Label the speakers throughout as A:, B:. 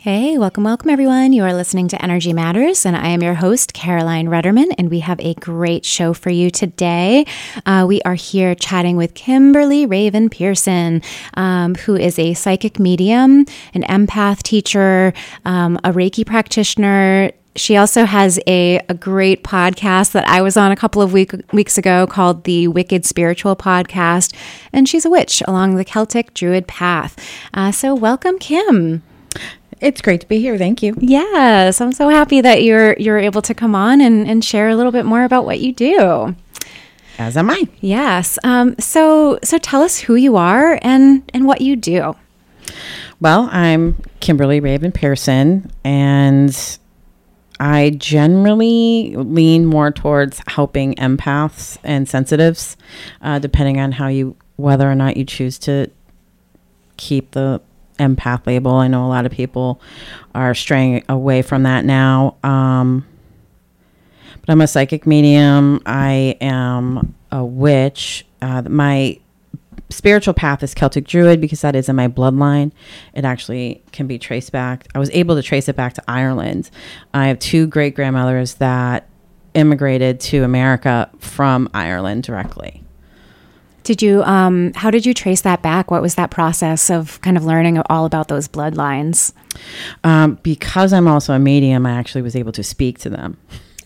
A: Hey, welcome, welcome, everyone. You are listening to Energy Matters, and I am your host, Caroline Rudderman, and we have a great show for you today. Uh, we are here chatting with Kimberly Raven Pearson, um, who is a psychic medium, an empath teacher, um, a Reiki practitioner, she also has a, a great podcast that I was on a couple of week, weeks ago called the Wicked Spiritual Podcast. And she's a witch along the Celtic Druid path. Uh, so, welcome, Kim.
B: It's great to be here. Thank you.
A: Yes, I'm so happy that you're you're able to come on and, and share a little bit more about what you do.
B: As am I.
A: Yes. Um, so so tell us who you are and and what you do.
B: Well, I'm Kimberly Raven Pearson, and I generally lean more towards helping empaths and sensitives, uh, depending on how you whether or not you choose to keep the empath label. I know a lot of people are straying away from that now. Um, but I'm a psychic medium. I am a witch. Uh, my spiritual path is Celtic Druid because that is in my bloodline. It actually can be traced back. I was able to trace it back to Ireland. I have two great grandmothers that immigrated to America from Ireland directly.
A: Did you, um, how did you trace that back? What was that process of kind of learning all about those bloodlines?
B: Um, because I'm also a medium, I actually was able to speak to them.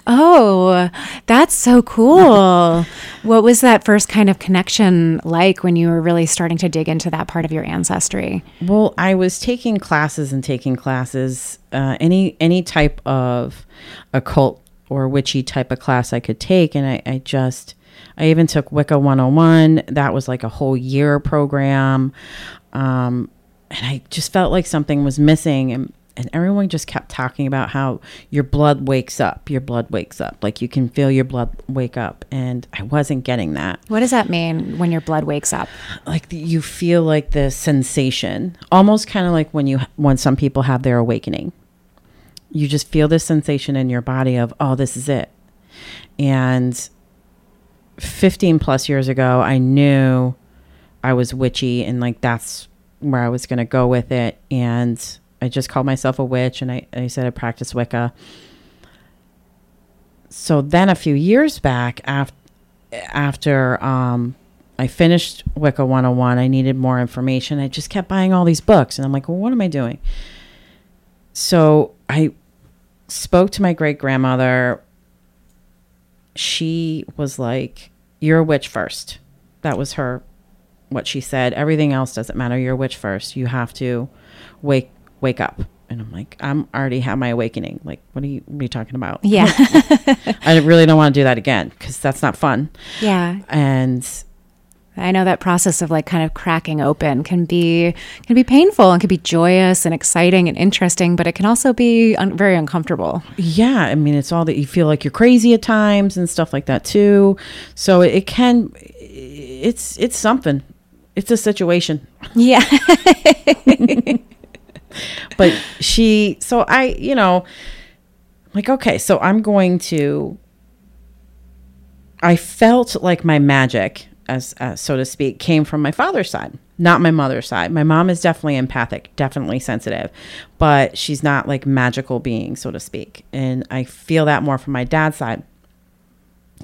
A: Oh, that's so cool. what was that first kind of connection like when you were really starting to dig into that part of your ancestry?
B: Well, I was taking classes and taking classes, uh, any any type of occult or witchy type of class I could take, and I, I just I even took Wicca 101. That was like a whole year program. Um, and I just felt like something was missing. And, and everyone just kept talking about how your blood wakes up. Your blood wakes up. Like you can feel your blood wake up. And I wasn't getting that.
A: What does that mean when your blood wakes up?
B: Like you feel like the sensation, almost kind of like when you, when some people have their awakening. You just feel this sensation in your body of, oh, this is it. And 15 plus years ago, I knew I was witchy and like that's where I was going to go with it. And I just called myself a witch and I, I said I practice Wicca. So then a few years back, after, after um, I finished Wicca 101, I needed more information. I just kept buying all these books and I'm like, well, what am I doing? So I spoke to my great grandmother she was like, You're a witch first. That was her, what she said. Everything else doesn't matter. You're a witch first. You have to wake wake up. And I'm like, I'm already have my awakening. Like, what are you, what are you talking about?
A: Yeah.
B: I really don't want to do that again because that's not fun.
A: Yeah.
B: And
A: I know that process of like kind of cracking open can be can be painful and can be joyous and exciting and interesting, but it can also be un- very uncomfortable.
B: Yeah, I mean, it's all that you feel like you're crazy at times and stuff like that too. So it, it can, it's it's something. It's a situation.
A: Yeah.
B: but she, so I, you know, like okay, so I'm going to. I felt like my magic as uh, so to speak, came from my father's side, not my mother's side. My mom is definitely empathic, definitely sensitive, but she's not like magical being, so to speak. And I feel that more from my dad's side.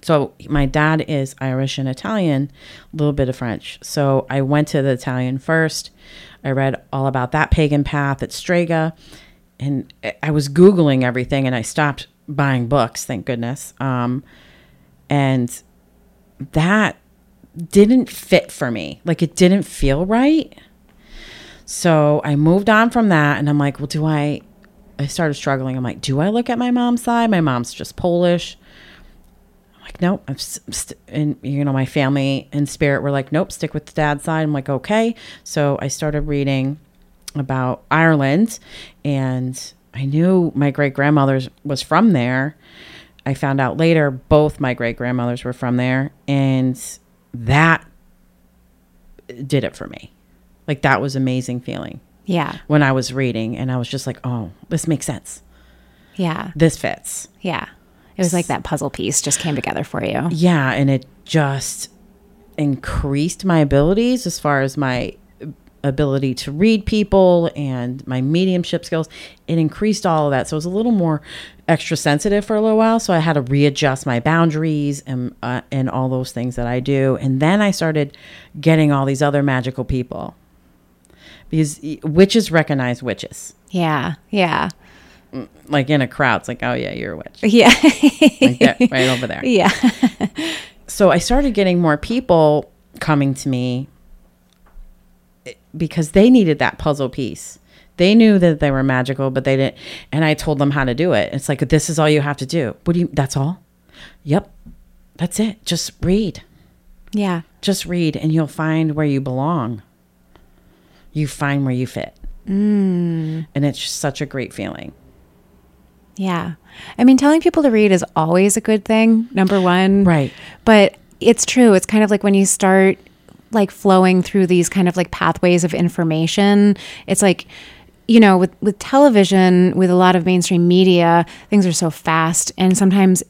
B: So my dad is Irish and Italian, a little bit of French. So I went to the Italian first. I read all about that pagan path at Strega, and I was googling everything, and I stopped buying books. Thank goodness. Um, and that didn't fit for me. Like it didn't feel right. So I moved on from that and I'm like, well, do I I started struggling. I'm like, do I look at my mom's side? My mom's just Polish. I'm like, nope. I'm st- and you know, my family and spirit were like, nope, stick with the dad's side. I'm like, okay. So I started reading about Ireland, and I knew my great grandmother was from there. I found out later both my great grandmothers were from there, and that did it for me. Like that was amazing feeling
A: Yeah.
B: when I was reading, and I was just like, "Oh, this makes sense.
A: Yeah.
B: This fits."
A: Yeah. It was like that puzzle piece just came together for you.
B: Yeah, and it just increased my abilities as far as my ability to read people and my mediumship skills. It increased all of that. So it was a little more extra sensitive for a little while. So I had to readjust my boundaries and uh, and all those things that I do. And then I started getting all these other magical people because witches recognize witches.
A: Yeah. Yeah.
B: Like in a crowd, it's like, oh yeah, you're a witch.
A: Yeah.
B: Like that, right over there.
A: yeah.
B: so I started getting more people coming to me eh, because they needed that puzzle piece. They knew that they were magical, but they didn't. And I told them how to do it. It's like, this is all you have to do. What do you, that's all? Yep. That's it. Just read.
A: Yeah.
B: Just read, and you'll find where you belong. You find where you fit. Mm. And it's such a great feeling.
A: Yeah. I mean, telling people to read is always a good thing, number one.
B: Right.
A: But it's true. It's kind of like when you start like flowing through these kind of like pathways of information, it's like, you know, with, with television, with a lot of mainstream media, things are so fast. And sometimes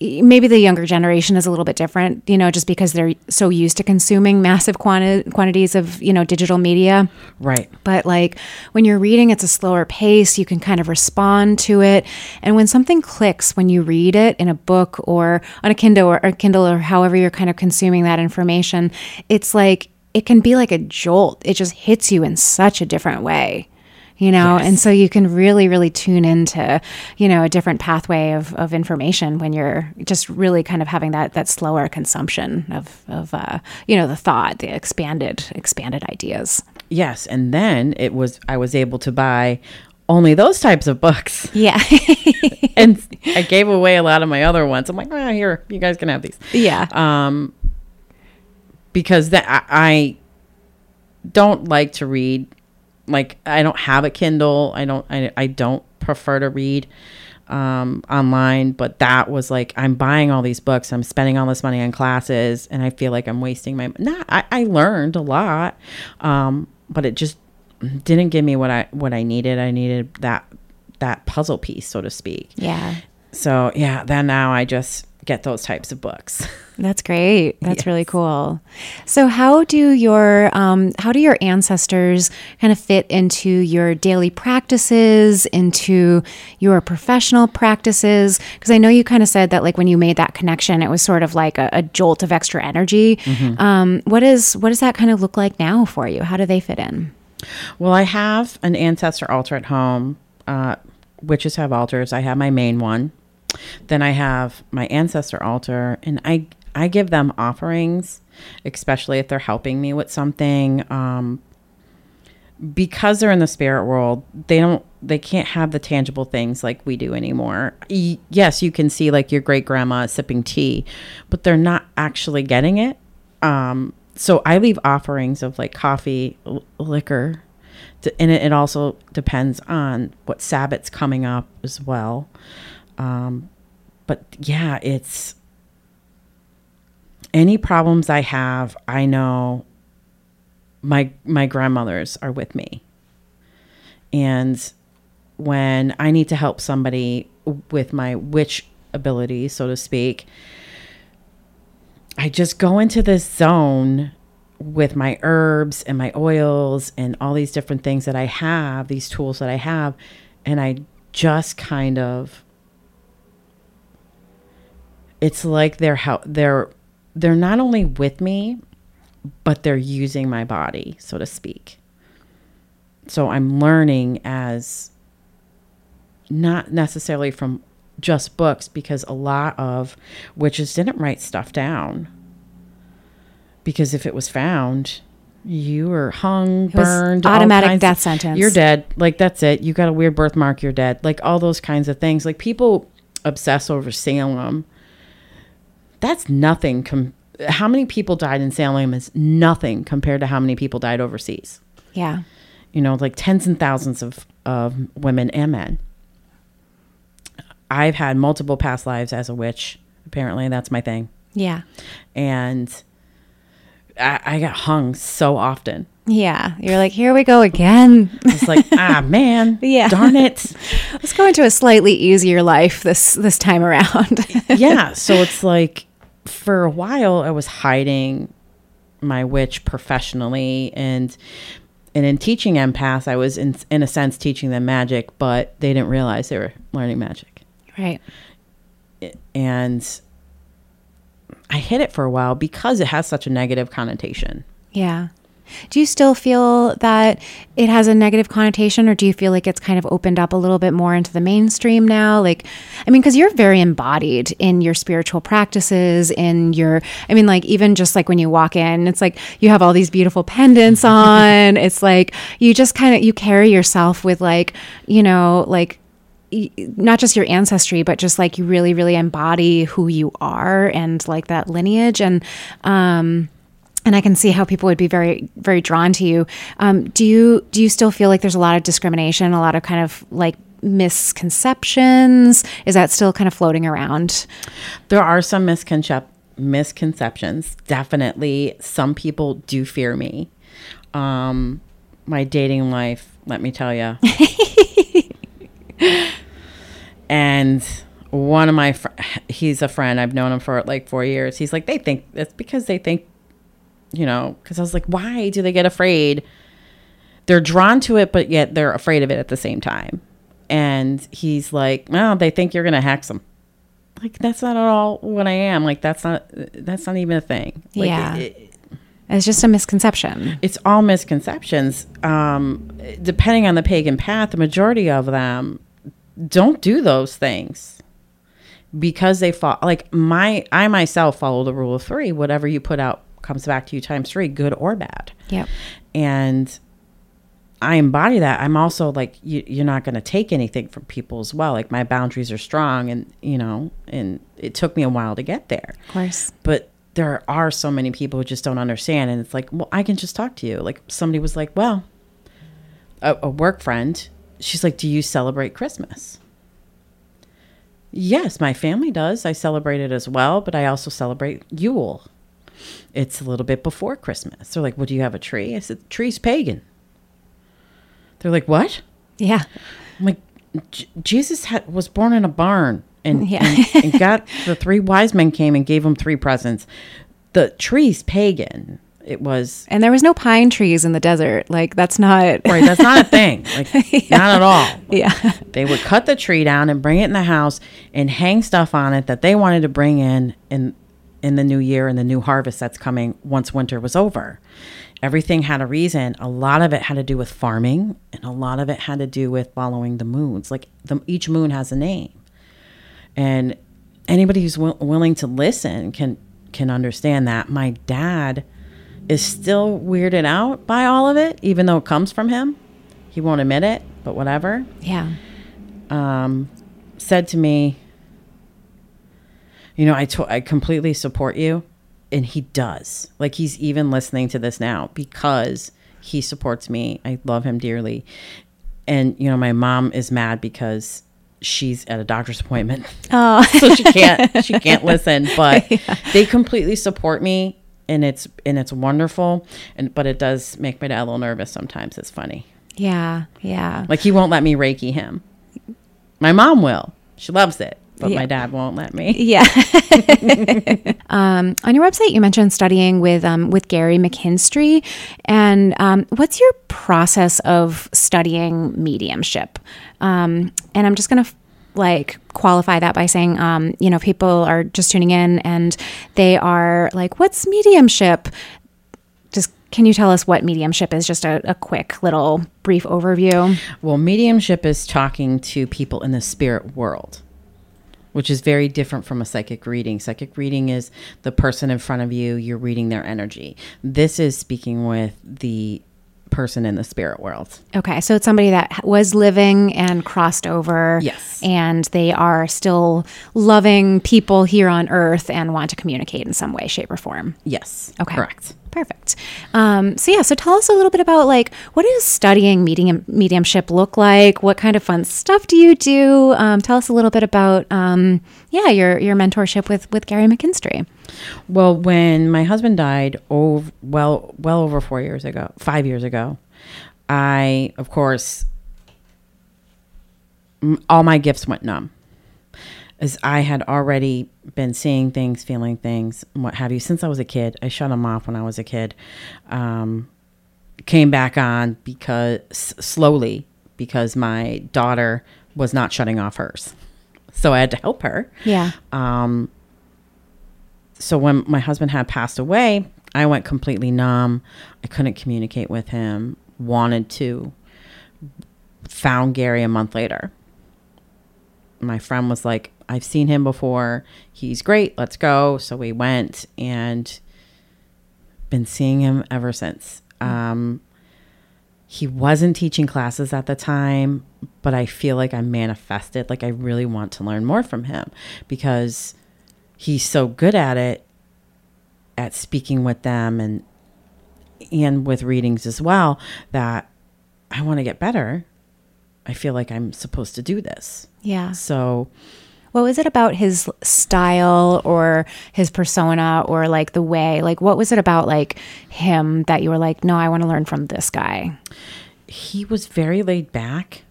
A: maybe the younger generation is a little bit different, you know, just because they're so used to consuming massive quanti- quantities of, you know, digital media.
B: Right.
A: But like when you're reading, it's a slower pace. You can kind of respond to it. And when something clicks when you read it in a book or on a Kindle or, or Kindle or however you're kind of consuming that information, it's like it can be like a jolt. It just hits you in such a different way. You know,
B: Yes.
A: and so you can really, really tune into, you know, a different pathway of, of information when you're just really kind of having that that slower consumption of of uh, you know the thought, the expanded expanded ideas.
B: Yes. And then it was, I was able to buy only those types of books.
A: Yeah.
B: and I gave away a lot of my other ones. I'm like, oh, here, you guys can have these.
A: Yeah.
B: Um, because that I, I don't like to read. Like I don't have a Kindle. I don't. I, I don't prefer to read um, online. But that was like I'm buying all these books. I'm spending all this money on classes, and I feel like I'm wasting my. Nah, I, I learned a lot, um, but it just didn't give me what I what I needed. I needed that that puzzle piece, so to speak.
A: Yeah.
B: So yeah, then now I just get those types of books.
A: That's great. That's really cool. So, how do your um, how do your ancestors kind of fit into your daily practices, into your professional practices? Because I know you kind of said that, like when you made that connection, it was sort of like a, a jolt of extra energy. Um, what is what does that kind of look like now for you? How do they fit in?
B: Well, I have an ancestor altar at home. Uh, witches have altars. I have my main one. Then I have my ancestor altar, and I I give them offerings, especially if they're helping me with something. Um, because they're in the spirit world, they don't they can't have the tangible things like we do anymore. Yes, you can see like your great grandma sipping tea, but they're not actually getting it. Um, so I leave offerings of like coffee, l- liquor, D- and it, it also depends on what Sabbath's coming up as well. Um, but yeah, it's any problems I have, I know my my grandmothers are with me. And when I need to help somebody with my witch ability, so to speak, I just go into this zone with my herbs and my oils and all these different things that I have, these tools that I have, and I just kind of it's like they're how they're they're not only with me, but they're using my body, so to speak. So I'm learning as not necessarily from just books because a lot of witches didn't write stuff down. Because if it was found, you were hung, burned,
A: automatic death
B: of-
A: sentence.
B: You're dead. Like that's it. You got a weird birthmark. You're dead. Like all those kinds of things. Like people obsess over Salem. That's nothing. Com- how many people died in Salem is nothing compared to how many people died overseas.
A: Yeah.
B: you know, like tens and thousands of, of women and men. I've had multiple past lives as a witch. Apparently, that's my thing.
A: Yeah.
B: And I, I got hung so often.
A: Yeah. You're like, here we go again.
B: It's like, ah, man.
A: Yeah.
B: Darn it.
A: Let's go into a slightly easier life this this time around.
B: yeah. So it's like for a while I was hiding my witch professionally and and in teaching empaths I was in in a sense teaching them magic, but they didn't realize they were learning magic.
A: right.
B: And I hid it for a while because it has such a negative connotation.
A: Yeah. Do you still feel that it has a negative connotation, or do you feel like it's kind of opened up a little bit more into the mainstream now? Like, I mean, because you're very embodied in your spiritual practices, in your, I mean, like, even just like when you walk in, it's like you have all these beautiful pendants on. it's like you just kind of, you carry yourself with like, you know, like, not just your ancestry, but just like you really, really embody who you are and like that lineage. And, um, and I can see how people would be very, very drawn to you. Um, do you do you still feel like there's a lot of discrimination, a lot of kind of like misconceptions? Is that still kind of floating around?
B: There are some misconcep- misconceptions. Definitely, some people do fear me. Um, my dating life, let me tell you. and one of my, fr- he's a friend. I've known him for like four years. He's like, they think it's because they think, you know, because I was like, why do they get afraid? They're drawn to it, but yet they're afraid of it at the same time. And he's like, well, they think you're gonna hex them like that's not at all what I am. Like that's not that's not even a thing. Like,
A: Yeah.
B: it- it-
A: It's just a misconception.
B: it's all misconceptions. Um, depending on the pagan path, the majority of them don't do those things because they fall. Like my, I myself follow the rule of three. Whatever you put out comes back to you times three, good or bad.
A: Yep.
B: and I embody that. I'm also like you, you're not going to take anything from people as well. Like my boundaries are strong, and you know, and it took me a while to get there.
A: Of course.
B: But there are so many people who just don't understand, and it's like, well, I can just talk to you. Like somebody was like, well, a, a work friend. She's like, do you celebrate Christmas? Yes, my family does. I celebrate it as well, but I also celebrate Yule. It's a little bit before Christmas. They're like, well, do you have a tree? I said, tree's pagan. They're like, what?
A: Yeah.
B: I'm like, J- Jesus had, was born in a barn and,
A: Yeah.
B: and, and got the three wise men came and gave him three presents. The tree's pagan. It was
A: And there was no pine trees in the desert. Like that's not
B: right. That's not a thing. Like not at all.
A: Yeah.
B: They would cut the tree down and bring it in the house and hang stuff on it that they wanted to bring in in in the new year and the new harvest that's coming once winter was over. Everything had a reason. A lot of it had to do with farming, and a lot of it had to do with following the moons. Like the, each moon has a name, and anybody who's wi- willing to listen can can understand that. My dad is still weirded out by all of it, even though it comes from him. He won't admit it, but whatever
A: Yeah.
B: um, said to me, "You know, I to- I completely support you," and he does. Like he's even listening to this now because he supports me. I love him dearly, and you know, my mom is mad because she's at a doctor's appointment,
A: Oh.
B: so she can't she can't listen. But they completely support me, and it's and it's wonderful. And but it does make my dad a little nervous sometimes. It's funny.
A: Yeah. Yeah.
B: Like he won't let me Reiki him. My mom will. She loves it, but
A: Yeah.
B: my dad won't let me.
A: Yeah. um, on your website, you mentioned studying with um, with Gary McKinstry, and um, what's your process of studying mediumship? Um, and I'm just gonna f- like qualify that by saying, um, you know, people are just tuning in and they are like, "What's mediumship?" Just can you tell us what mediumship is? Just a, a quick little brief overview.
B: Well, mediumship is talking to people in the spirit world, which is very different from a psychic reading. Psychic reading is the person in front of you, you're reading their energy. This is speaking with the person in the spirit world.
A: Okay, so it's somebody that was living and crossed over.
B: Yes.
A: And they are still loving people here on earth and want to communicate in some way, shape, or form.
B: Yes.
A: Okay.
B: Correct.
A: Perfect. Um, so yeah, so tell us a little bit about like what does studying medium mediumship look like? What kind of fun stuff do you do? Um, tell us a little bit about um, yeah your your mentorship with with Gary McKinstry.
B: Well, when my husband died, oh well, well over four years ago, five years ago, I of course all my gifts went numb as I had already been seeing things, feeling things, what have you, since I was a kid. I shut them off when I was a kid. Um, came back on because slowly because my daughter was not shutting off hers, so I had to help her.
A: Yeah.
B: Um, so when my husband had passed away, I went completely numb. I couldn't communicate with him. Wanted to. Found Gary a month later. My friend was like, I've seen him before. He's great. Let's go. So we went and been seeing him ever since. Um, he wasn't teaching classes at the time, but I feel like I manifested. Like I really want to learn more from him because he's so good at it, at speaking with them and and with readings as well. That I want to get better. I feel like I'm supposed to do this.
A: Yeah.
B: So
A: what was it about his style or his persona or like the way? Like, what was it about like him that you were like, no, I want to learn from this guy?
B: he was very laid back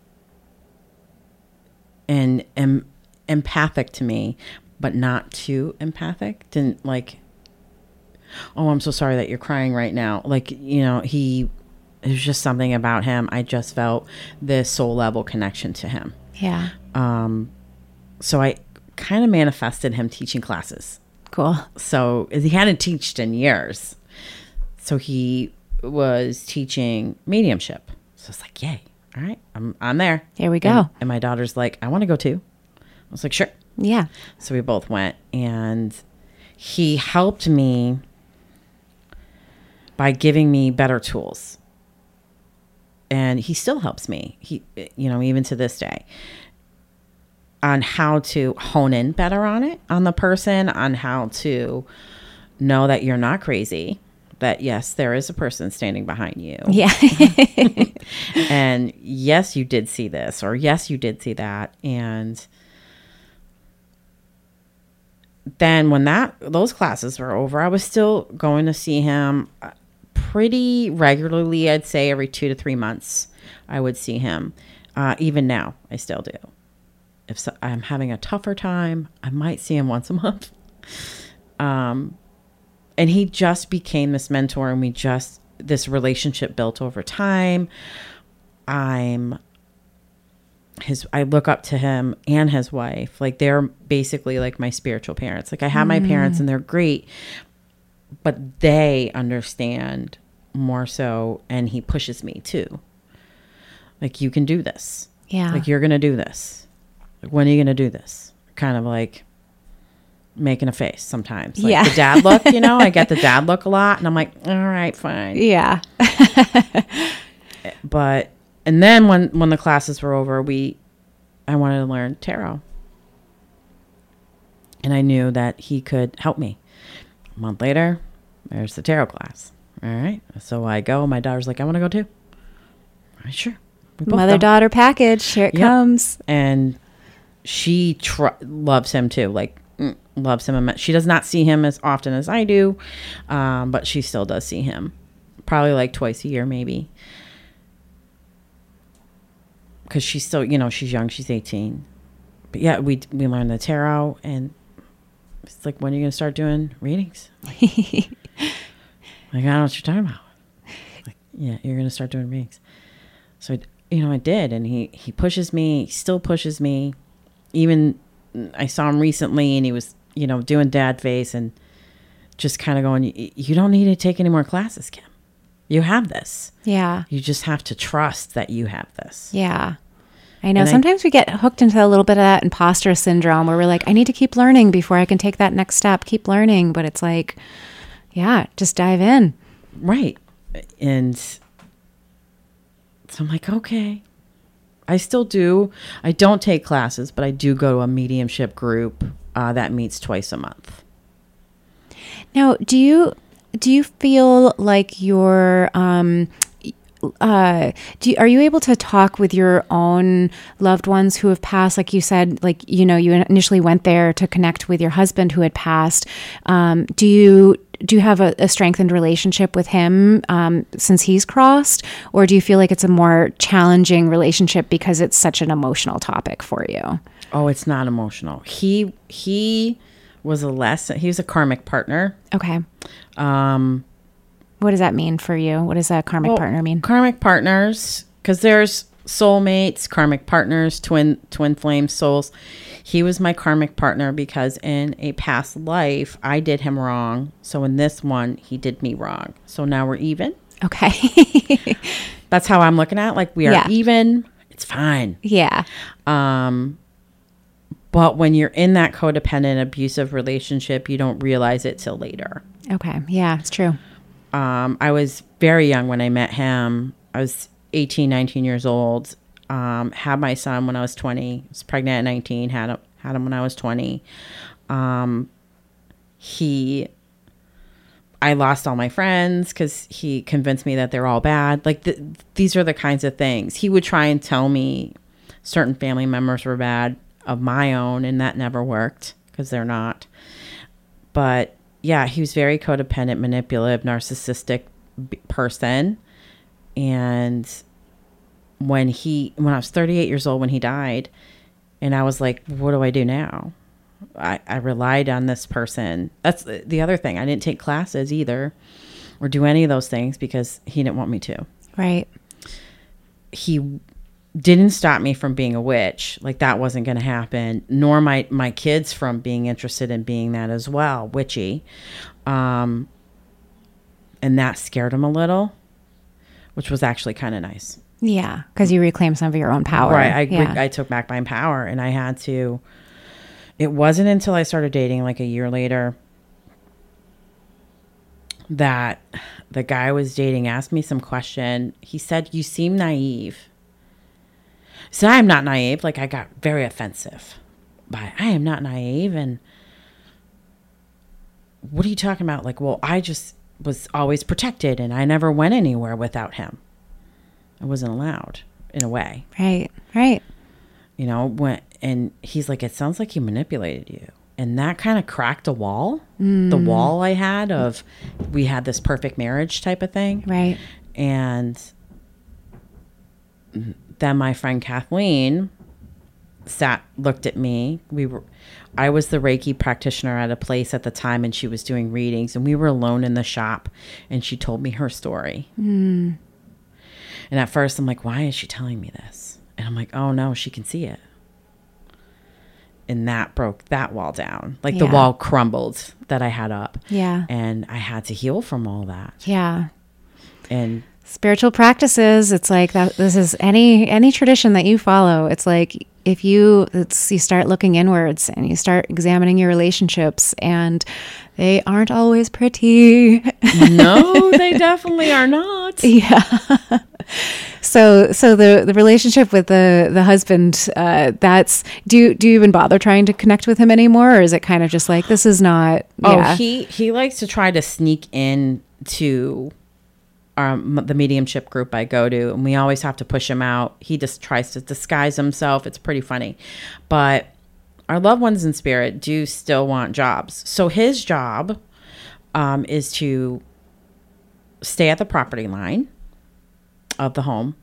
B: and em- empathic to me, but not too empathic. Didn't like, oh, I'm so sorry that you're crying right now. Like, you know, he, there's just something about him. I just felt this soul level connection to him.
A: Yeah.
B: Um, so I kind of manifested him teaching classes.
A: Cool.
B: So he hadn't taught in years. So he was teaching mediumship. So it's like, yay. All right. I'm, I'm there.
A: Here we go.
B: And, and my daughter's like, I want to go too. I was like, sure.
A: Yeah.
B: So we both went and he helped me by giving me better tools. And he still helps me. He you know, even to this day on how to hone in better on it, on the person, on how to know that you're not crazy, that yes, there is a person standing behind you.
A: Yeah.
B: and yes, you did see this, or yes, you did see that. And then when that those classes were over, I was still going to see him uh, pretty regularly. I'd say every two to three months, I would see him. Uh, even now, I still do. If so, I'm having a tougher time, I might see him once a month. Um, and he just became this mentor, and we just this relationship built over time. I'm his I look up to him and his wife. Like they're basically like my spiritual parents. Like I have my parents and they're great, but they understand more so and he pushes me too. Like you can do this.
A: Yeah.
B: Like you're going to do this. Like when are you going to do this? Kind of like making a face sometimes. Like
A: Yeah.
B: the dad look, you know, I get the dad look a lot and I'm like, all right, fine
A: yeah.
B: but and then when when the classes were over we i wanted to learn tarot and i knew that he could help me a month later there's the tarot class all right so i go my daughter's like i want to go too all right sure
A: Mother daughter package. Here it
B: Yep.
A: comes.
B: and she tr- loves him too like mm, loves him she does not see him as often as i do um, but she still does see him. Probably like twice a year maybe. Because she's still you know she's young she's 18 but yeah we we learned the tarot and it's like when are you gonna start doing readings? Like, like i don't know what you're talking about. Like yeah you're gonna start doing readings. So I, you know i did and he he pushes me he still pushes me even i saw him recently and he was you know doing dad face and just kind of going you don't need to take any more classes kim you have this
A: Yeah.
B: you just have to trust that you have this
A: Yeah. I know.
B: And I-
A: Sometimes we get hooked into a little bit of that imposter syndrome where we're like, I need to keep learning before I can take that next step. Keep learning. But it's like, yeah, just dive in.
B: Right. And so I'm like, okay. I still do. I don't take classes, but I do go to a mediumship group uh, that meets twice a month.
A: Now, do you do you feel like you're um uh do you, are you able to talk with your own loved ones who have passed like you said like you know you initially went there to connect with your husband who had passed um do you do you have a, a strengthened relationship with him um, since he's crossed or do you feel like it's a more challenging relationship because it's such an emotional topic for you
B: Oh, it's not emotional. He he was a lesson. he was a karmic partner.
A: okay
B: Um
A: what does that mean for you what does a karmic
B: well,
A: partner mean
B: Karmic partners cuz there's soulmates, karmic partners, twin twin flame souls. He was my karmic partner because in a past life I did him wrong. So in this one he did me wrong. So now we're even.
A: okay
B: That's how I'm looking at it. like we are
A: Yeah.
B: even. It's fine.
A: yeah
B: Um, but when you're in that codependent, abusive relationship, you don't realize it till later.
A: okay yeah it's true
B: Um, I was very young when I met him. I was 18, 19 years old. Um, had my son when I was 20. Was pregnant at 19. Had him, had him when I was 20. Um, he, I lost all my friends because he convinced me that they're all bad. Like th- these are the kinds of things he would try and tell me. Certain family members were bad of my own, and that never worked because they're not. But yeah, he was very codependent, manipulative, narcissistic b- person. And when he, when I was 38 years old, when he died, and I was like, what do I do now? I, I relied on this person. That's the the other thing. I didn't take classes either or do any of those things because he didn't want me to.
A: right
B: He didn't stop me from being a witch. Like that wasn't going to happen, nor my my kids from being interested in being that as well, witchy. Um and that scared him a little, which was actually kind of nice.
A: Yeah, because you reclaim some of your own power.
B: Right. I,
A: yeah.
B: I took back my power and I had to. It wasn't until I started dating, like a year later, that the guy I was dating asked me some question. He said, You seem naive. So I'm not naive. Like, I got very offensive. But I am not naive. And what are you talking about? Like, well, I just was always protected and I never went anywhere without him. I wasn't allowed in a way
A: right. Right.
B: you know when and he's like it sounds like he manipulated you and that kind of cracked a wall the mm. wall i had of we had this perfect marriage type of thing
A: Right.
B: and then my friend kathleen sat looked at me. We were i was the reiki practitioner at a place at the time and she was doing readings and we were alone in the shop and she told me her story. And at first i'm like why is she telling me this? And i'm like oh no she can see it. And that broke that wall down. Like the wall crumbled that i had up.
A: Yeah.
B: and i had to heal from all that.
A: Yeah.
B: and
A: Spiritual practices. It's like that. This is any any tradition that you follow. It's like if you it's you start looking inwards and you start examining your relationships, and they aren't always pretty.
B: no they definitely are not
A: yeah. So so the the relationship with the the husband. Uh, that's do you, do you even bother trying to connect with him anymore, or is it kind of just like this is not?
B: Oh,
A: yeah.
B: he he likes to try to sneak in to um, the mediumship group I go to, and we always have to push him out. He just tries to disguise himself. It's pretty funny, but our loved ones in spirit do still want jobs. So his job um, is to stay at the property line of the home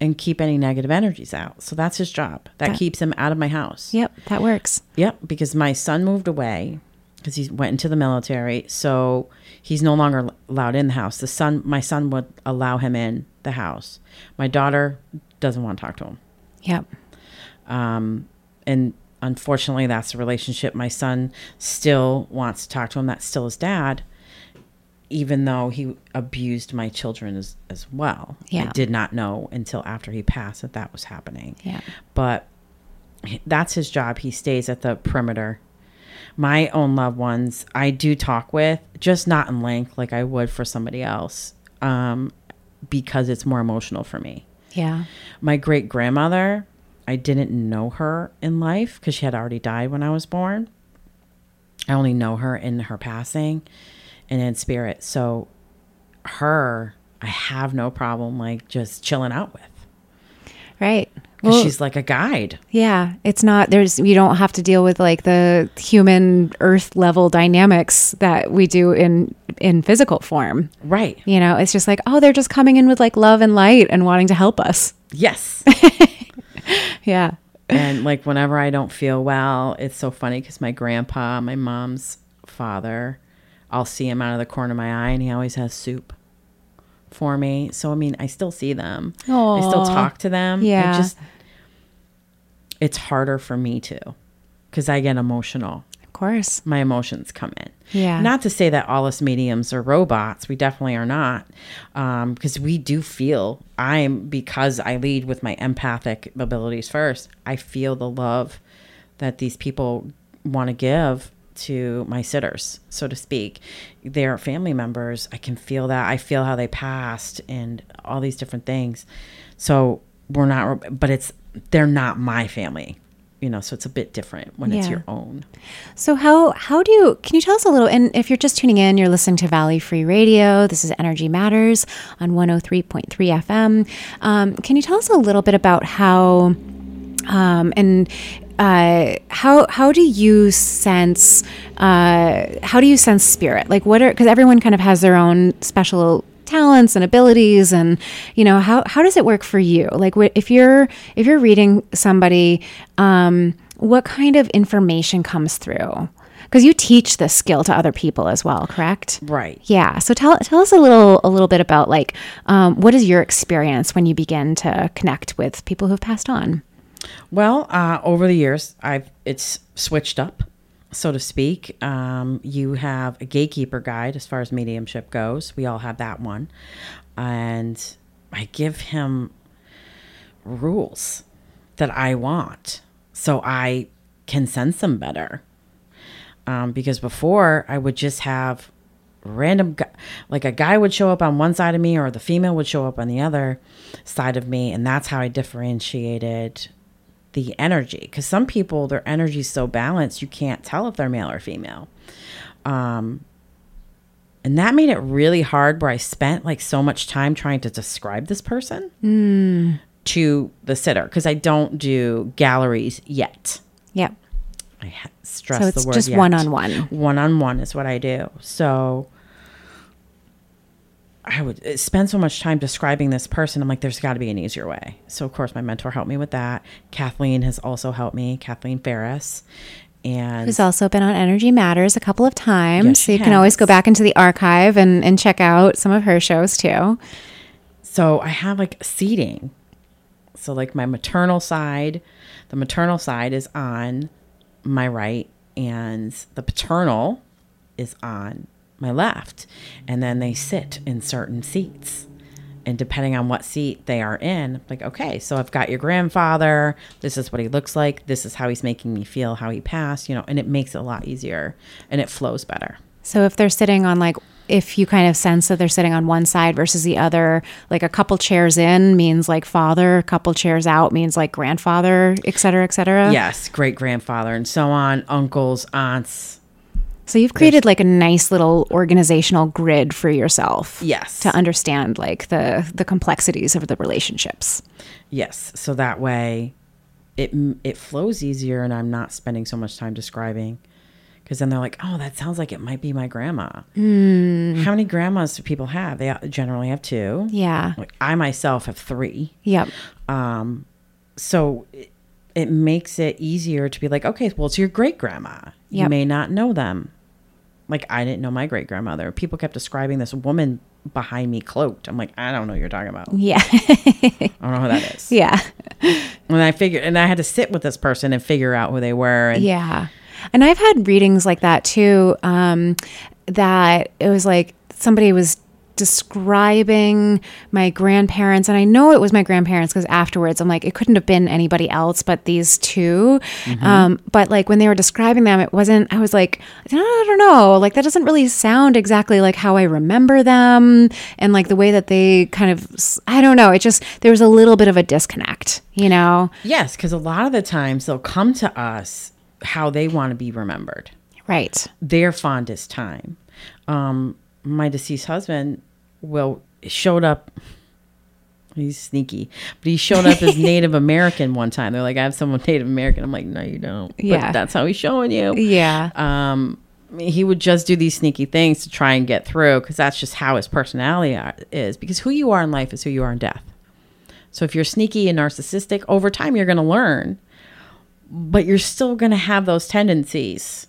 B: and keep any negative energies out. So that's his job. That
A: That-
B: keeps him out of my house.
A: Yep, that works.
B: Yep, because my son moved away because he went into the military, so he's no longer allowed in the house. The son, my son, would allow him in the house. My daughter doesn't want to talk to him,
A: Yep.
B: um, and unfortunately, that's the relationship. My son still wants to talk to him. That's still his dad, even though he abused my children as as well.
A: Yeah.
B: I did not know until after he passed that that was happening
A: Yeah.
B: but that's his job. He stays at the perimeter. My own loved ones, I do talk with, just not in length like I would for somebody else, um, because it's more emotional for me.
A: Yeah.
B: My great grandmother, I didn't know her in life because she had already died when I was born. I only know her in her passing. and in spirit. So her, I have no problem like just chilling out with.
A: Right. Well,
B: she's like a guide.
A: yeah, it's not there's you don't have to deal with like the human earth level dynamics that we do in in physical form.
B: Right.
A: You know, it's just like, oh, they're just coming in with like love and light and wanting to help us.
B: Yes.
A: Yeah.
B: and like whenever I don't feel well, it's so funny because my grandpa, my mom's father, I'll see him out of the corner of my eye and he always has soup for me. So I mean, I still see them. I still talk to them.
A: Yeah.
B: It just it's harder for me to because I get emotional.
A: Of course.
B: My emotions come in.
A: Yeah.
B: Not to say that all us mediums are robots. We definitely are not. Um, because we do feel I'm because I lead with my empathic abilities first. I feel the love that these people want to give to my sitters, so to speak. They're family members. I can feel that. I feel how they passed and all these different things. So we're not, but it's, they're not my family, you know, so it's a bit different when it's your own.
A: So how how do you can you tell us a little and if you're just tuning in you're listening to Valley Free Radio this is Energy Matters on 103.3 FM um, can you tell us a little bit about how um, and uh, how how do you sense uh, how do you sense spirit? Like what are because everyone kind of has their own special talents and abilities and you know how how does it work for you? Like wh- if you're if you're reading somebody um, what kind of information comes through? Because you teach this skill to other people as well correct?
B: Right.
A: yeah. So tell tell us a little a little bit about like um, what is your experience when you begin to connect with people who've passed on
B: Well, uh, over the years, I've it's switched up, so to speak. Um, you have a gatekeeper guide as far as mediumship goes. We all have that one, and I give him rules that I want, so I can sense them better. Um, because before I would just have random like a guy would show up on one side of me or the female would show up on the other side of me and that's how i differentiated the energy because some people their energy is so balanced you can't tell if they're male or female um and that made it really hard where i spent like so much time trying to describe this person mm. to the sitter because i don't do galleries yet
A: yep
B: i ha- stress
A: so it's
B: the word
A: just
B: yet.
A: one-on-one
B: one on one is what I do. So I would uh, spend so much time describing this person. I'm like, there's got to be an easier way. So of course, my mentor helped me with that. Kathleen has also helped me. Kathleen Ferris, and
A: who's also been on Energy Matters a couple of times.
B: Yes,
A: so you can always go back into the archive and, and check out some of her shows too.
B: so I have like seating. So like my maternal side, the maternal side is on my right, and the paternal is on my left. And then they sit in certain seats. And depending on what seat they are in, like, okay, so I've got your grandfather. This is what he looks like. This is how he's making me feel, how he passed, you know, and it makes it a lot easier and it flows better.
A: So if they're sitting on like if you kind of sense that they're sitting on one side versus the other, like a couple chairs in means like father, a couple chairs out means like grandfather, et cetera, et cetera.
B: Yes, great grandfather and so on, uncles, aunts.
A: So you've created like a nice little organizational grid for yourself.
B: Yes.
A: To understand like the the complexities of the relationships.
B: Yes, so that way it it flows easier, and I'm not spending so much time describing. Because then they're like, "Oh, that sounds like it might be my grandma." How many grandmas do people have? They generally have two.
A: Yeah.
B: Like I myself have three.
A: Yep.
B: Um, so it, it makes it easier to be like, okay, well, it's your great grandma. You may not know them. Like I didn't know my great grandmother. People kept describing this woman behind me cloaked. I'm like, I don't know what you're talking about.
A: Yeah.
B: I don't know who that is.
A: yeah.
B: And I figured, and I had to sit with this person and figure out who they were. And
A: Yeah. And I've had readings like that too. Um, that it was like somebody was describing my grandparents, and I know it was my grandparents because afterwards I'm like, it couldn't have been anybody else but these 2 Um, but like when they were describing them, it wasn't, I was like, I don't know, like that doesn't really sound exactly like how I remember them. And like the way that they kind of, I don't know, it just, there was a little bit of a disconnect, you know?
B: yes, because a lot of the times they'll come to us how they want to be remembered.
A: Right.
B: their fondest time. Um, my deceased husband will showed up he's sneaky but he showed up as native american one time they're like i have someone native american i'm like no you don't But
A: Yeah.
B: that's how he's showing you
A: Yeah.
B: um, he would just do these sneaky things to try and get through because that's just how his personality are- is. Because who you are in life is who you are in death. So if you're sneaky and narcissistic, over time you're going to learn, but you're still going to have those tendencies.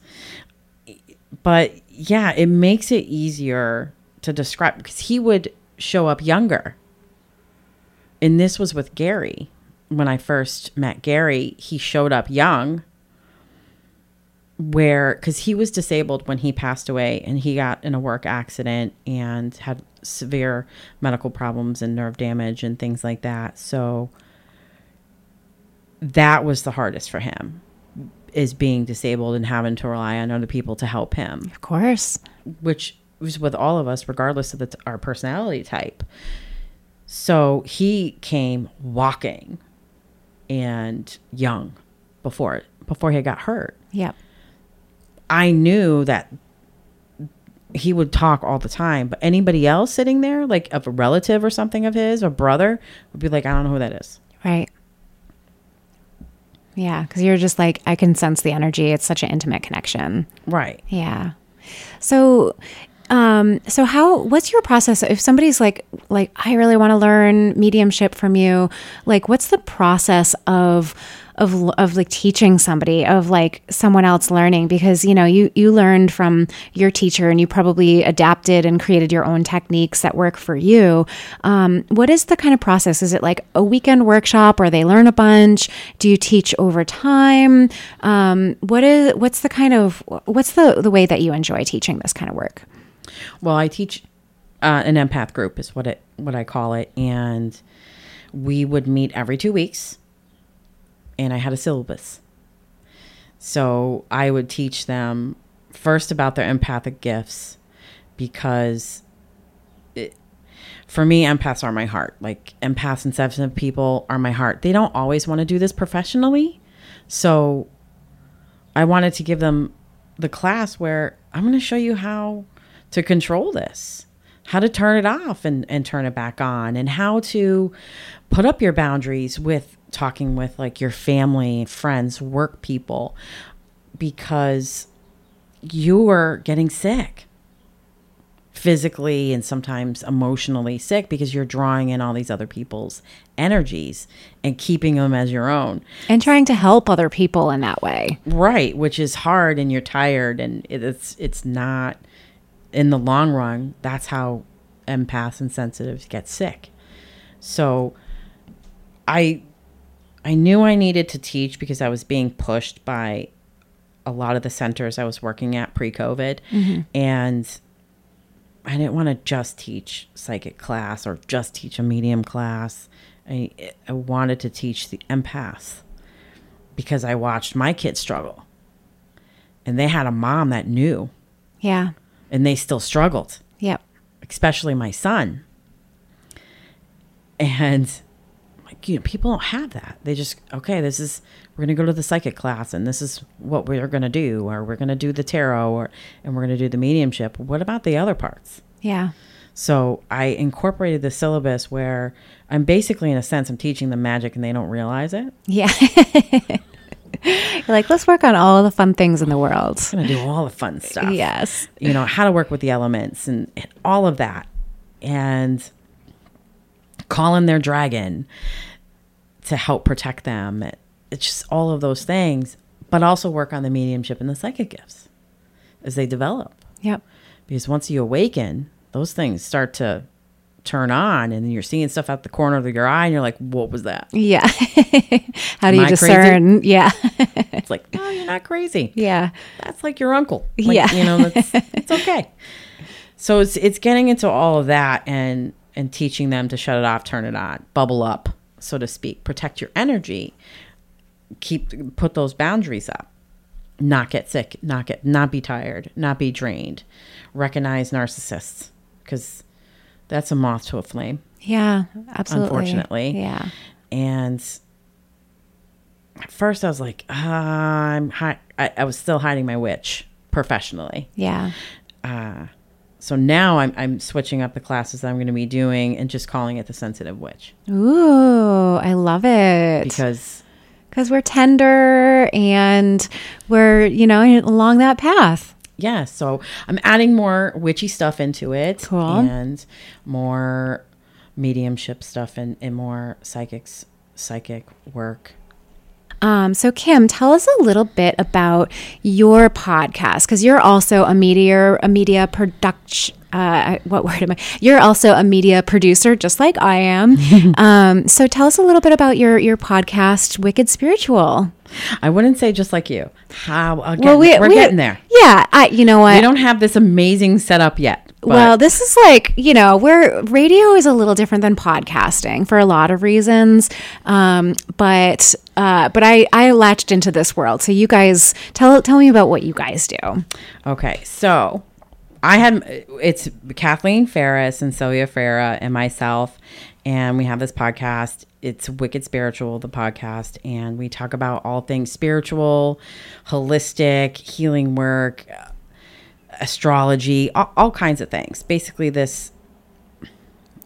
B: But yeah, it makes it easier to describe because he would show up younger. And this was with Gary. When I first met Gary, he showed up young where because he was disabled when he passed away and he got in a work accident and had severe medical problems and nerve damage and things like that so that was the hardest for him is being disabled and having to rely on other people to help him
A: Of course.
B: which was with all of us regardless of the, our personality type so he came walking and young before before he got hurt
A: Yep.
B: I knew that he would talk all the time, but anybody else sitting there, like of a relative or something of his or brother, would be like, I don't know who that is.
A: Right. Yeah, because you're just like I can sense the energy. It's such an intimate connection.
B: Right.
A: Yeah. So, um, so how? What's your process? If somebody's like, like I really want to learn mediumship from you? Like, what's the process of of of like teaching somebody of like someone else learning? Because you know you you learned from your teacher and you probably adapted and created your own techniques that work for you. Um, what is the kind of process? Is it like a weekend workshop or they learn a bunch? Do you teach over time? Um, what is what's the kind of what's the the way that you enjoy teaching this kind of work
B: Well, I teach uh, an empath group is what it what I call it, and we would meet every two weeks, and I had a syllabus. So I would teach them first about their empathic gifts, because for me, empaths are my heart. Like empaths and sensitive people are my heart. They don't always want to do this professionally, so I wanted to give them the class where I'm going to show you how to control this, how to turn it off and, and turn it back on, and how to put up your boundaries with talking with like your family, friends, work people, because you are getting sick physically and sometimes emotionally sick because you're drawing in all these other people's energies and keeping them as your own.
A: and trying to help other people in that way
B: Right, which is hard and you're tired and it's it's not in the long run, that's how empaths and sensitives get sick. So I I knew I needed to teach because I was being pushed by a lot of the centers I was working at pre-COVID mm-hmm. and I didn't want to just teach psychic class or just teach a medium class. I, I wanted to teach the empaths because I watched my kids struggle. And they had a mom that knew
A: yeah
B: and they still struggled,
A: yep
B: especially my son. And like, you know, people don't have that. They just, okay, this is, we're going to go to the psychic class and this is what we're going to do, or we're going to do the tarot, or, and we're going to do the mediumship. What about the other parts?
A: yeah
B: So I incorporated the syllabus where I'm basically, in a sense, I'm teaching them magic and they don't realize it.
A: yeah you're like let's work on all the fun things in the world.
B: I'm going to do all the fun stuff.
A: yes.
B: You know how to work with the elements and, and all of that. And call in their dragon to help protect them. It's just all of those things but also work on the mediumship and the psychic gifts as they develop.
A: Yep.
B: Because once you awaken those things start to turn on and you're seeing stuff out the corner of your eye and you're like what was that
A: Yeah. How do
B: Am
A: you
B: I crazy?
A: discern? Yeah.
B: it's like no you're not crazy
A: yeah.
B: that's like your uncle. Like,
A: Yeah.
B: you know, that's it's okay. So it's it's getting into all of that and and teaching them to shut it off, turn it on, bubble up, so to speak, protect your energy, keep put those boundaries up, not get sick, not get not be tired, not be drained, recognize narcissists because that's a moth to a flame,
A: Yeah. Absolutely.
B: unfortunately.
A: Yeah.
B: And at first, I was like, ah, I'm hi-. I, I was still hiding my witch professionally.
A: Yeah.
B: Uh, So now I'm I'm switching up the classes that I'm going to be doing and just calling it the sensitive witch
A: Ooh, I love it.
B: because
A: Because we're tender and we're, you know, along that path.
B: Yeah, so I'm adding more witchy stuff into it
A: Cool.
B: and more mediumship stuff and, and more psychics psychic work.
A: Um, so, Kim, tell us a little bit about your podcast because you're also a media a media production. Uh, what word am I? You're also a media producer, just like I am. um, so, tell us a little bit about your your podcast, Wicked Spiritual.
B: I wouldn't say just like you. How again,
A: Well, we,
B: we're
A: we-
B: getting there.
A: Yeah, I, you know what?
B: We don't have this amazing setup yet.
A: Well, this is like, you know, where radio is a little different than podcasting for a lot of reasons. Um, but uh, but I, I latched into this world. So you guys tell tell me about what you guys do.
B: Okay, so I had it's Kathleen Ferris and Sylvia Farah and myself, and we have this podcast. It's Wicked Spiritual, the podcast, and we talk about all things spiritual, holistic, healing work, astrology, all, all kinds of things. Basically, this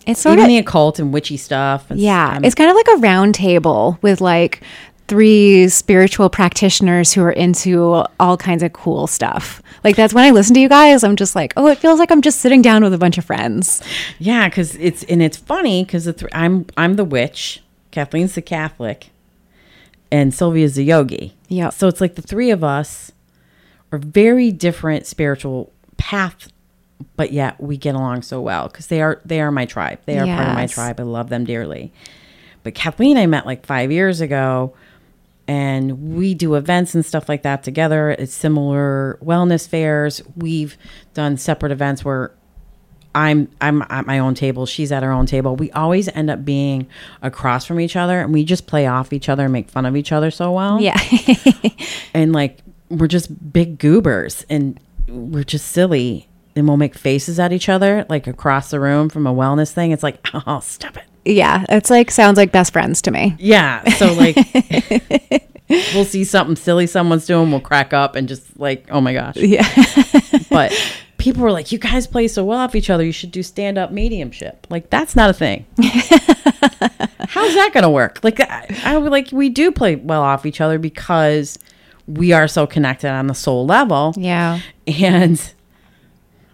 A: It's sort
B: even
A: of
B: the occult and witchy stuff. and
A: yeah,
B: um,
A: it's kind of like a round table with like three spiritual practitioners who are into all kinds of cool stuff. Like that's when I listen to you guys, I'm just like, oh, it feels like I'm just sitting down with a bunch of friends.
B: Yeah, because it's and it's funny because th- I'm I'm the witch, Kathleen's the Catholic, and Sylvia's the yogi.
A: Yeah,
B: So it's like the three of us are very different spiritual paths, but yet we get along so well because they are they are my tribe. They are part of my tribe. I love them dearly. But Kathleen, I met like five years ago, and we do events and stuff like that together. It's similar wellness fairs. We've done separate events where I'm I'm at my own table, she's at her own table. We always end up being across from each other, and we just play off each other and make fun of each other so well.
A: Yeah.
B: and like we're just big goobers, and we're just silly, and we'll make faces at each other like across the room from a wellness thing. It's like, oh, stop it.
A: Yeah. It's like sounds like best friends to me.
B: Yeah. So like we'll see something silly someone's doing, we'll crack up and just like, oh my gosh.
A: Yeah.
B: But people were like, You guys play so well off each other, you should do stand up mediumship. Like that's not a thing. How's that gonna work? Like I, I like we do play well off each other because we are so connected on the soul level.
A: Yeah.
B: And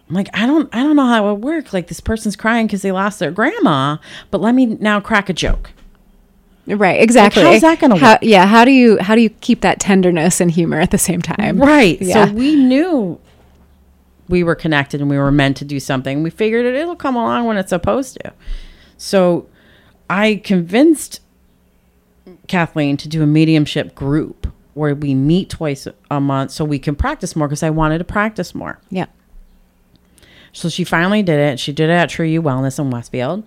B: I'm like, I don't I don't know how it would work. Like this person's crying because they lost their grandma, but let me now crack a joke.
A: Right, exactly.
B: how's that gonna
A: How-
B: work?
A: Yeah, how do you how do you keep that tenderness and humor at the same time?
B: Right.
A: Yeah.
B: So we knew we were connected and we were meant to do something. We figured it, it'll come along when it's supposed to. So I convinced Kathleen to do a mediumship group where we meet twice a month so we can practice more because I wanted to practice more.
A: Yeah.
B: So she finally did it. She did it at True You Wellness in Westfield.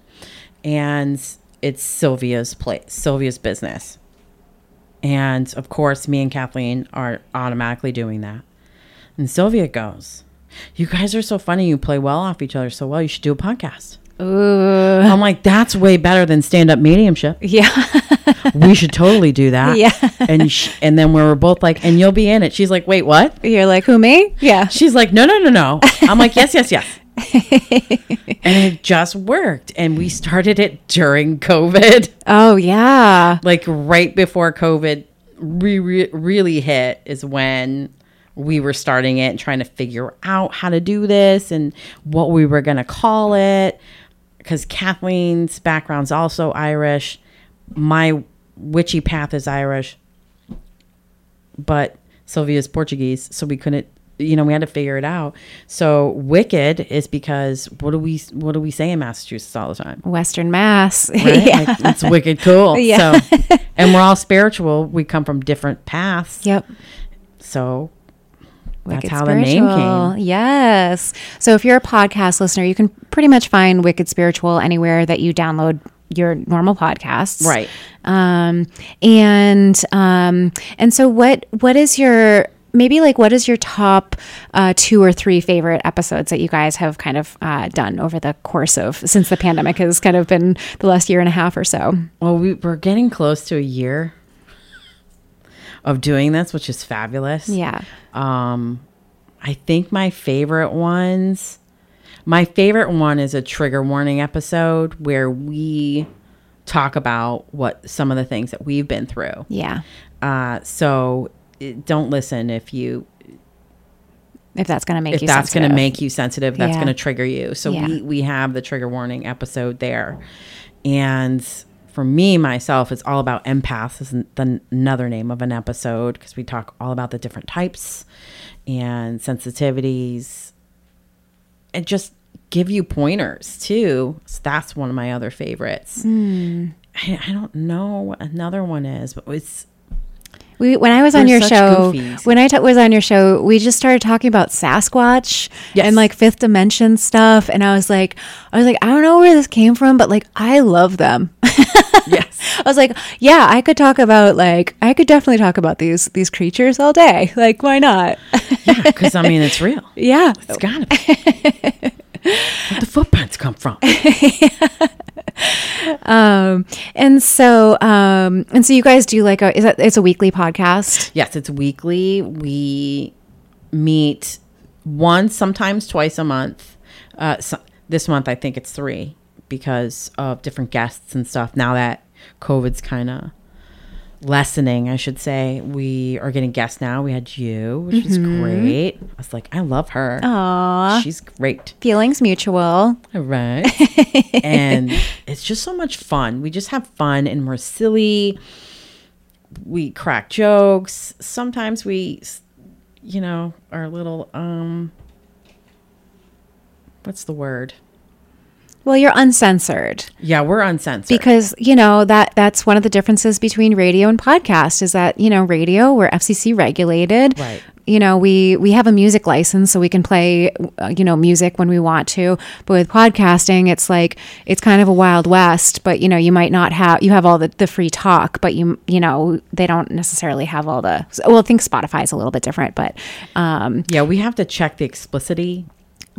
B: And it's Sylvia's place, Sylvia's business. And of course, me and Kathleen are automatically doing that. And Sylvia goes, You guys are so funny. You play well off each other so well. You should do a podcast.
A: Ooh.
B: I'm like, That's way better than stand up mediumship.
A: Yeah.
B: We should totally do that.
A: Yeah.
B: And, sh- and then we were both like, And you'll be in it. She's like, Wait, what?
A: You're like, who me? Yeah.
B: She's like, no, no, no, no. I'm like, yes, yes, yes. and it just worked. And we started it during COVID,
A: Oh yeah.
B: like right before COVID re- re- really hit, is when we were starting it and trying to figure out how to do this and what we were going to call it. Because Kathleen's background's also Irish. My witchy path is Irish but Sylvia's Portuguese, so we couldn't. You know, we had to figure it out. So wicked is because what do we what do we say in Massachusetts all the time?
A: Western Mass.
B: Right?
A: yeah.
B: Like, it's wicked cool.
A: Yeah.
B: So, and we're all spiritual. We come from different paths.
A: Yep.
B: So that's
A: Wicked
B: how the name
A: Spiritual.
B: came.
A: Yes. So if you're a podcast listener, you can pretty much find Wicked Spiritual anywhere that you download your normal podcasts.
B: Right.
A: Um, and um, and so what what is your maybe like what is your top uh, two or three favorite episodes that you guys have kind of uh, done over the course of since the pandemic has kind of been the last year and a half or so?
B: Well, we, we're getting close to a year of doing this, which is fabulous.
A: Yeah.
B: Um, I think my favorite ones, My favorite one is a trigger warning episode where we talk about what some of the things that we've been through.
A: Yeah.
B: Uh, so don't listen if you
A: If that's going to make
B: if
A: you
B: that's going to
A: sensitive.
B: make you sensitive. That's
A: Yeah.
B: going to trigger you. So
A: Yeah.
B: we we have the trigger warning episode there, and for me myself, it's all about empaths. Is the another name of an episode because we talk all about the different types and sensitivities, and just give you pointers too. So that's one of my other favorites.
A: Hmm.
B: I, I don't know what another one is, but it's
A: We, when I was on your show,
B: goofies.
A: when I t- was on your show, we just started talking about Sasquatch
B: Yes.
A: and like fifth dimension stuff, and I was like, I was like, I don't know where this came from, but like, I love them.
B: yes.
A: I was like, yeah, I could talk about like, I could definitely talk about these these creatures all day. Like, why not?
B: Yeah, because I mean it's real.
A: yeah,
B: It's gotta be. Where'd the footprints come from?
A: um, and so, um, and so you guys do like a is that it's a weekly podcast?
B: Yes, it's weekly. We meet once, sometimes twice a month. Uh, so, this month, I think it's three because of different guests and stuff. Now that COVID's kind of lessening, I should say, we are getting guests now. We had you, which was great. I was like, I love her.
A: Aw,
B: She's great.
A: feelings mutual.
B: All right. and it's just so much fun. We just have fun and we're silly. We crack jokes. Sometimes we, you know, are a little, um, what's the word?
A: Well, you're uncensored.
B: Yeah, we're uncensored.
A: because you know that that's one of the differences between radio and podcast is that you know radio we're FCC regulated
B: Right.
A: you know we we have a music license so we can play uh, you know music when we want to but with podcasting it's like it's kind of a wild west but you know you might not have you have all the, the free talk but you you know they don't necessarily have all the well I think Spotify is a little bit different but um
B: yeah, we have to check the explicitity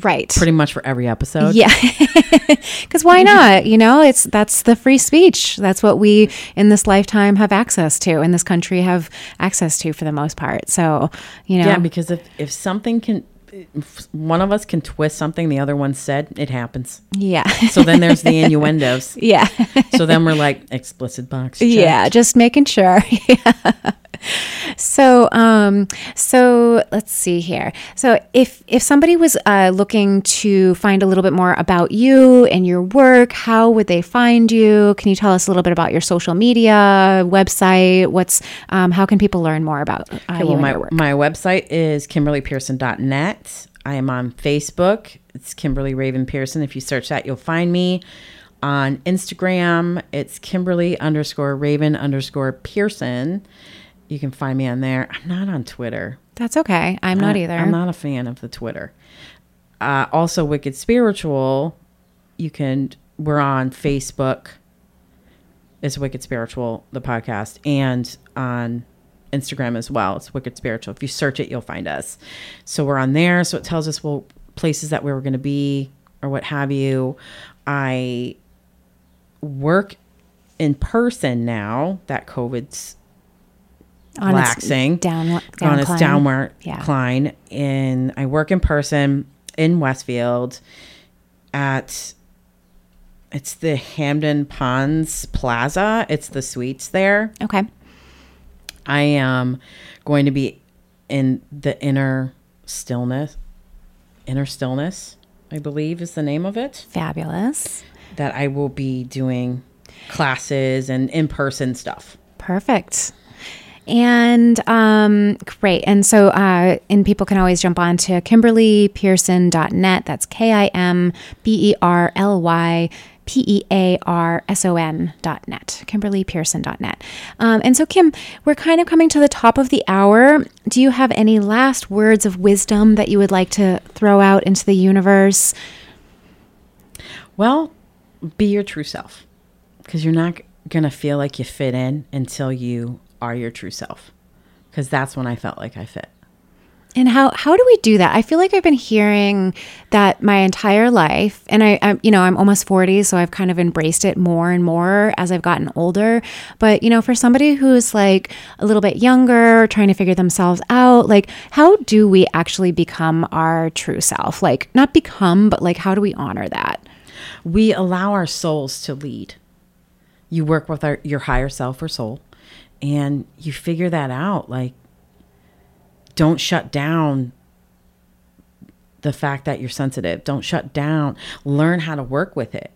A: right
B: pretty much for every episode.
A: Yeah. Cuz why not? You know, it's that's the free speech. That's what we in this lifetime have access to in this country have access to for the most part. So, you know.
B: Yeah, because if, if something can, if one of us can twist something the other one said, it happens.
A: yeah.
B: So then there's the innuendos.
A: yeah.
B: So then we're like explicit box. checked.
A: Yeah, just making sure. yeah. So, um, so let's see here. So, if if somebody was uh, looking to find a little bit more about you and your work, how would they find you? Can you tell us a little bit about your social media website? What's um, how can people learn more about uh,
B: Okay,
A: you
B: well, my, my website is kimberlypearson.net. I am on Facebook. It's Kimberly Raven Pearson. If you search that, you'll find me. On Instagram, it's Kimberly underscore Raven underscore Pearson. You can find me on there. I'm not on Twitter.
A: That's okay. I'm not
B: I-
A: either.
B: I'm not a fan of the Twitter. Uh, also, Wicked Spiritual. You can. We're on Facebook. It's Wicked Spiritual, the podcast, and on Instagram as well. It's Wicked Spiritual. If you search it, you'll find us. So we're on there. So it tells us well places that we were going to be or what have you. I work in person now that COVID's
A: on
B: relaxing
A: its down,
B: on
A: down
B: its
A: climb.
B: downward
A: Yeah.
B: climb. And I work in person in Westfield at it's the Hampden Ponds Plaza. It's the suites there.
A: Okay.
B: I am going to be in the inner stillness. Inner stillness, I believe is the name of it.
A: Fabulous.
B: That I will be doing classes and in person stuff.
A: Perfect. And um, great. And so, uh, and people can always jump on to kimberlypearson.net. That's K I M B E R L Y P E A R S O N dot net, kimberlypearson.net. Um, and so, Kim, we're kind of coming to the top of the hour. Do you have any last words of wisdom that you would like to throw out into the universe?
B: Well, be your true self because you're not going to feel like you fit in until you are your true self. Because that's when I felt like I fit.
A: And how how do we do that? I feel like I've been hearing that my entire life, and I, I, you know, I'm almost 40, so I've kind of embraced it more and more as I've gotten older. But you know, for somebody who's like a little bit younger, trying to figure themselves out, like how do we actually become our true self? Like not become, but like how do we honor that?
B: We allow our souls to lead. You work with our, your higher self or soul, and you figure that out. Like don't shut down the fact that you're sensitive. Don't shut down. Learn how to work with it.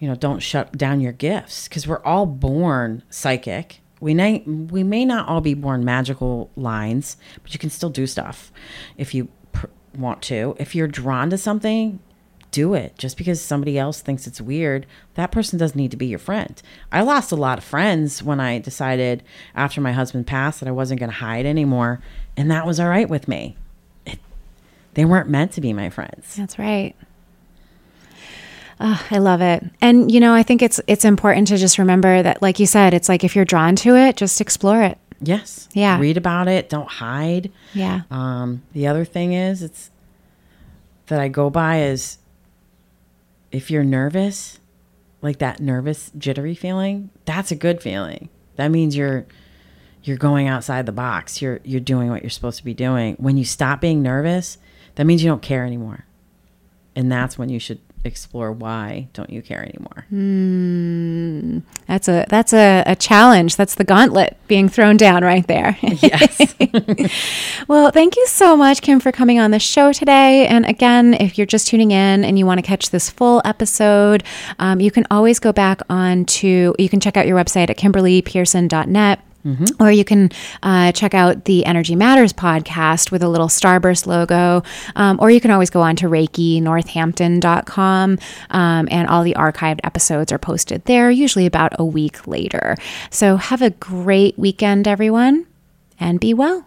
B: You know, don't shut down your gifts because we're all born psychic. We may, we may not all be born magical lines, but you can still do stuff if you pr- want to. If you're drawn to something, do it. Just because somebody else thinks it's weird, that person doesn't need to be your friend. I lost a lot of friends when I decided after my husband passed that I wasn't going to hide anymore and that was all right with me. It, they weren't meant to be my friends.
A: That's right. Oh, I love it. And you know, I think it's it's important to just remember that like you said, it's like if you're drawn to it, just explore it.
B: Yes.
A: Yeah.
B: Read about it, don't hide.
A: Yeah.
B: Um the other thing is it's that I go by is if you're nervous, like that nervous jittery feeling, that's a good feeling. That means you're you're going outside the box. You're you're doing what you're supposed to be doing. When you stop being nervous, that means you don't care anymore. And that's when you should explore why don't you care anymore.
A: Mm, that's a that's a, a challenge. That's the gauntlet being thrown down right there.
B: yes.
A: well, thank you so much, Kim, for coming on the show today. And again, if you're just tuning in and you want to catch this full episode, um, you can always go back on to you can check out your website at kimberlypearson.net Mm-hmm. Or you can uh, check out the Energy Matters podcast with a little Starburst logo. Um, or you can always go on to ReikiNorthampton.com um, and all the archived episodes are posted there, usually about a week later. So have a great weekend, everyone, and be well.